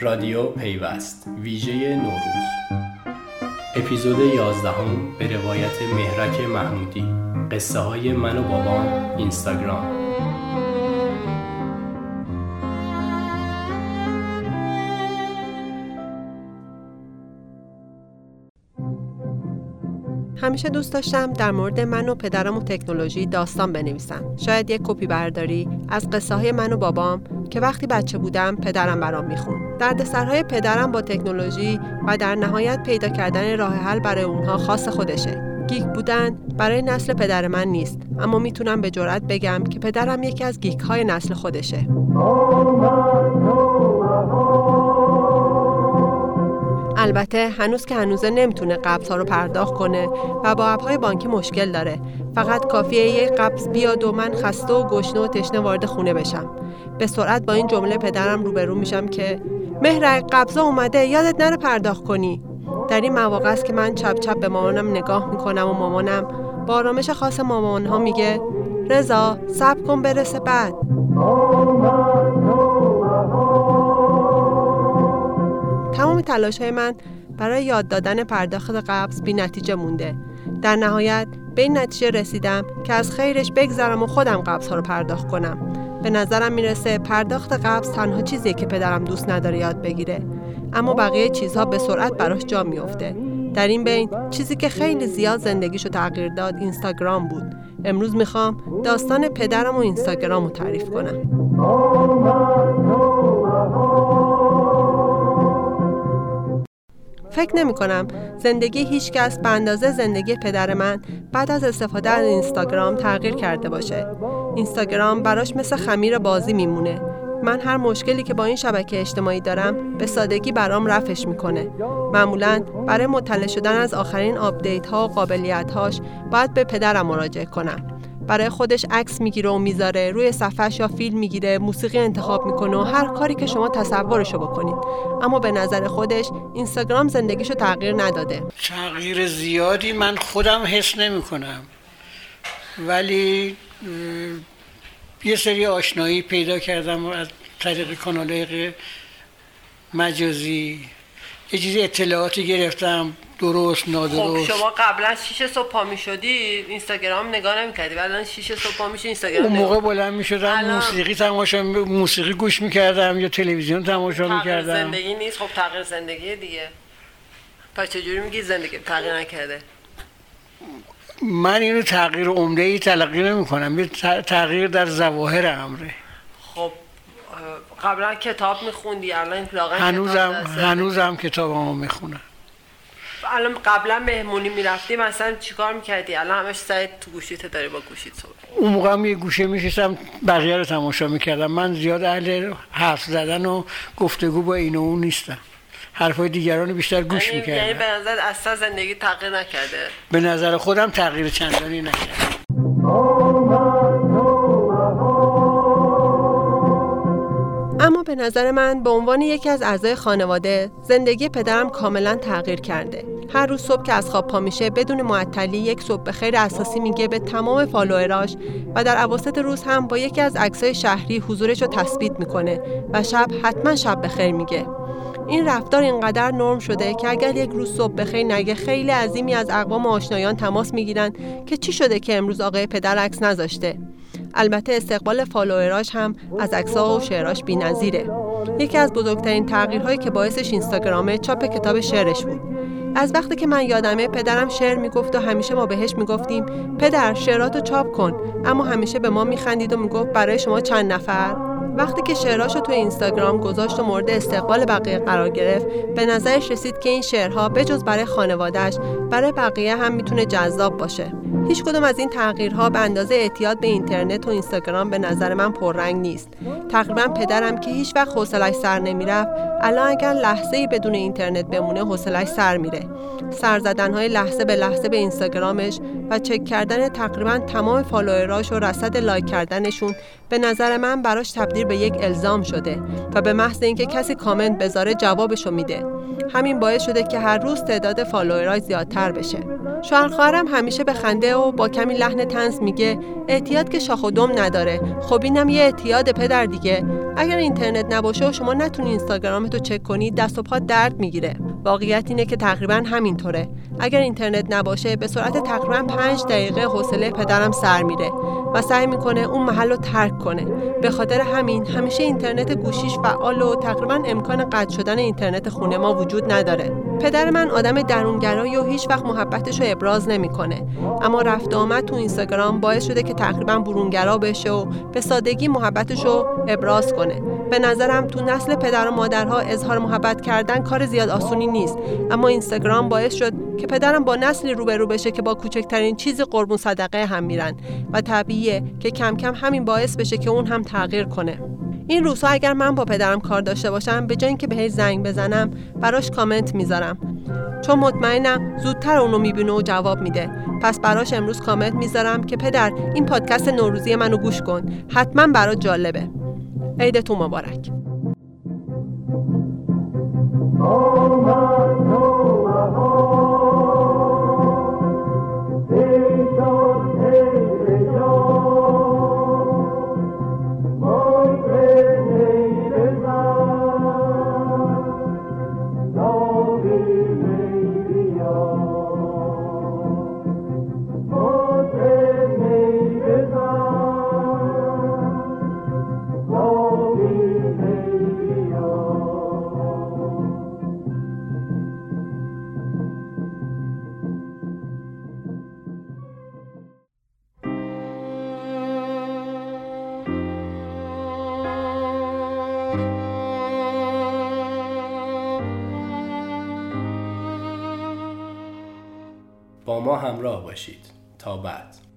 رادیو پیوست. ویژه نوروز. اپیزود 11 به روایت مهرک محمودی. قصه های من و بابام اینستاگرام. همیشه دوست داشتم در مورد من و پدرم و تکنولوژی داستان بنویسم. شاید یک کپی برداری از قصه های من و بابام که وقتی بچه بودم پدرم برام میخوند. دردسرهای پدرم با تکنولوژی و در نهایت پیدا کردن راه حل برای اونها خاص خودشه. geek بودن برای نسل پدر من نیست اما می‌تونم به جرات بگم که پدرم یکی از geek های نسل خودشه. البته هنوز که هنوزه نمی‌تونه قبض ها رو پرداخت کنه و با های بانکی مشکل داره. فقط کافیه یه قبض بیاد و من خسته و گشنه و تشنه وارد خونه بشم. به سرعت با این جمله پدرم روبرو میشم که مهرک قبضا اومده یادت نره پرداخت کنی. در این مواقع است که من چپ چپ به مامانم نگاه می‌کنم و مامانم با آرامش خاص مامان ها میگه رضا صبر کن برسه بعد. تمام تلاش های من برای یاد دادن پرداخت قبض بی نتیجه مونده. در نهایت به این نتیجه رسیدم که از خیرش بگذرم و خودم قبض ها رو پرداخت کنم. به نظرم می‌رسه پرداخت قبض تنها چیزیه که پدرم دوست نداره یاد بگیره. اما بقیه چیزها به سرعت براش جا میافته. در این بین چیزی که خیلی زیاد زندگیشو تغییر داد اینستاگرام بود. امروز می‌خوام داستان پدرم و اینستاگرام رو تعریف کنم. فکر نمی کنم زندگی هیچ کس به اندازه زندگی پدر من بعد از استفاده از اینستاگرام تغییر کرده باشه. اینستاگرام براش مثل خمیر بازی میمونه. من هر مشکلی که با این شبکه اجتماعی دارم به سادگی برام رفش می‌کنه. معمولا برای مطلع شدن از آخرین آپدیت ها و قابلیت هاش باید به پدرم مراجعه کنم. برای خودش عکس می‌گیره و می‌ذاره. روی صفحش یا فیلم می‌گیره موسیقی انتخاب می‌کنه و هر کاری که شما تصورشو بکنید. اما به نظر خودش اینستاگرام زندگیشو تغییر نداده. تغییر زیادی من خودم حس نمی‌کنم. ولی یه سری آشنایی پیدا کردم از طریق کانال مجازی. یه چیزی اطلاعاتی گرفتم درست نادرست. خب شما قبلا 6 صبح پا می‌شدی اینستاگرام نگاه نمی‌کردی. الان 6 صبح پا میشه اینستاگرام اون موقع بلند می‌شدم الان... موسیقی تماشا موسیقی گوش می‌کردم یا تلویزیون تماشا می‌کردم. زندگی نیست. خب تغییر زندگی دیگه. پس چجوری میگی زندگی تغییر نکرده؟ من اینو تغییر عمده ای تلقی نمی کنم یه تغییر در ظواهر امره. قبلا کتاب میخوندی الان هنوزم هنوزم کتابمو می‌خونم. الان قبلا مهمونی می‌رفتی مثلا چیکار می‌کردی؟ الان همش سعی تو گوشیت داری با گوشیت صحبت اون موقع هم یه گوشه میشستم بقیه رو تماشا می‌کردم. من زیاد اهل حرف زدن و گفتگو با این و اون نیستم. حرفای دیگران بیشتر گوش یعنی می‌کردم. یعنی به نظر اصلا زندگی تغییر نکرده؟ به نظر خودم تغییر چندانی نکرده. اما به نظر من به عنوان یکی از اعضای خانواده زندگی پدرم کاملا تغییر کرده. هر روز صبح که از خواب پا میشه بدون معطلی یک صبح به خیر اساسی میگه به تمام فالووراش و در عواسط روز هم با یکی از عکسای شهری حضورش رو تثبیت می‌کنه و شب حتما شب به خیر میگه. این رفتار اینقدر نرم شده که اگر یک روز صبح بخیر نگه خیلی عظیمی از اقوام آشنایان تماس می‌گیرن که چی شده که امروز آقای پدر عکس نذاشته. البته استقبال فالووراش هم از عکس‌ها و شعراش بی‌نظیره. یکی از بزرگترین تغییرهایی که باعثش اینستاگرامه چاپ کتاب شعرش بود. از وقتی که من یادمه پدرم شعر می‌گفت و همیشه ما بهش می‌گفتیم پدر شعراتو چاپ کن اما همیشه به ما میخندید و می‌گفت برای شما چند نفر وقتی که شعراشو تو اینستاگرام گذاشت و مورد استقبال بقیه قرار گرفت به نظرش رسید که این شعرها بجز برای خانوادهش برای بقیه هم می‌تونه جذاب باشه. هیچ کدوم از این تغییرها به اندازه اعتیاد به اینترنت و اینستاگرام به نظر من پررنگ نیست. تقریبا پدرم که هیچ وقت حوصلش سر نمی‌رفت الان اگر لحظه ای بدون اینترنت بمونه حوصلش سر میره. سر های لحظه به لحظه به اینستاگرامش و چک کردن تقریبا تمام follower اش و رصد like کردنشون به نظر من براش تبدیل به یک الزام شده و به محض اینکه کسی کامنت بذاره جوابشو میده. همین باعث شده که هر روز تعداد follower ای زیادتر بشه. شوهر همیشه به خنده و با کمی لحن تنز میگه اعتیاد که شاخ و دم نداره. خب اینم یه اعتیاد پدر دیگه. اگر اینترنت نباشه و شما نتونی اینستاگرامتو چک کنی دست و پا درد می‌گیره. واقعیت اینه که تقریبا همینطوره. اگر اینترنت نباشه به سرعت تقریبا 5 دقیقه حوصله پدرم سر میره و سعی می‌کنه اون محل رو ترک کنه. به خاطر همین همیشه اینترنت گوشیش فعال و تقریبا امکان قطع شدن اینترنت خونه ما وجود نداره. پدر من آدم درونگرایی و هیچ وقت محبتش رو ابراز نمی‌کنه. اما رفت آمد تو اینستاگرام باعث شده که تقریبا برونگرا بشه و به سادگی محبتش رو ابراز کنه. به نظرم تو نسل پدر و مادرها اظهار محبت کردن کار زیاد آسونی نیست. اما اینستاگرام باعث شد که پدرم با نسلی روبرو بشه که با کوچکترین چیزی قربون صدقه هم میرن. و طبیعیه که کم کم همین باعث بشه که اون هم تغییر کنه. این روزها اگر من با پدرم کار داشته باشم به جای اینکه بهش زنگ بزنم براش کامنت می‌ذارم. چون مطمئنم زودتر اونو می‌بینه و جواب میده. پس براش امروز کامنت می‌ذارم که پدر این پادکست نوروزی منو گوش کن. حتما برات جالبه. عیدتون مبارک. ما همراه باشید. تا بعد.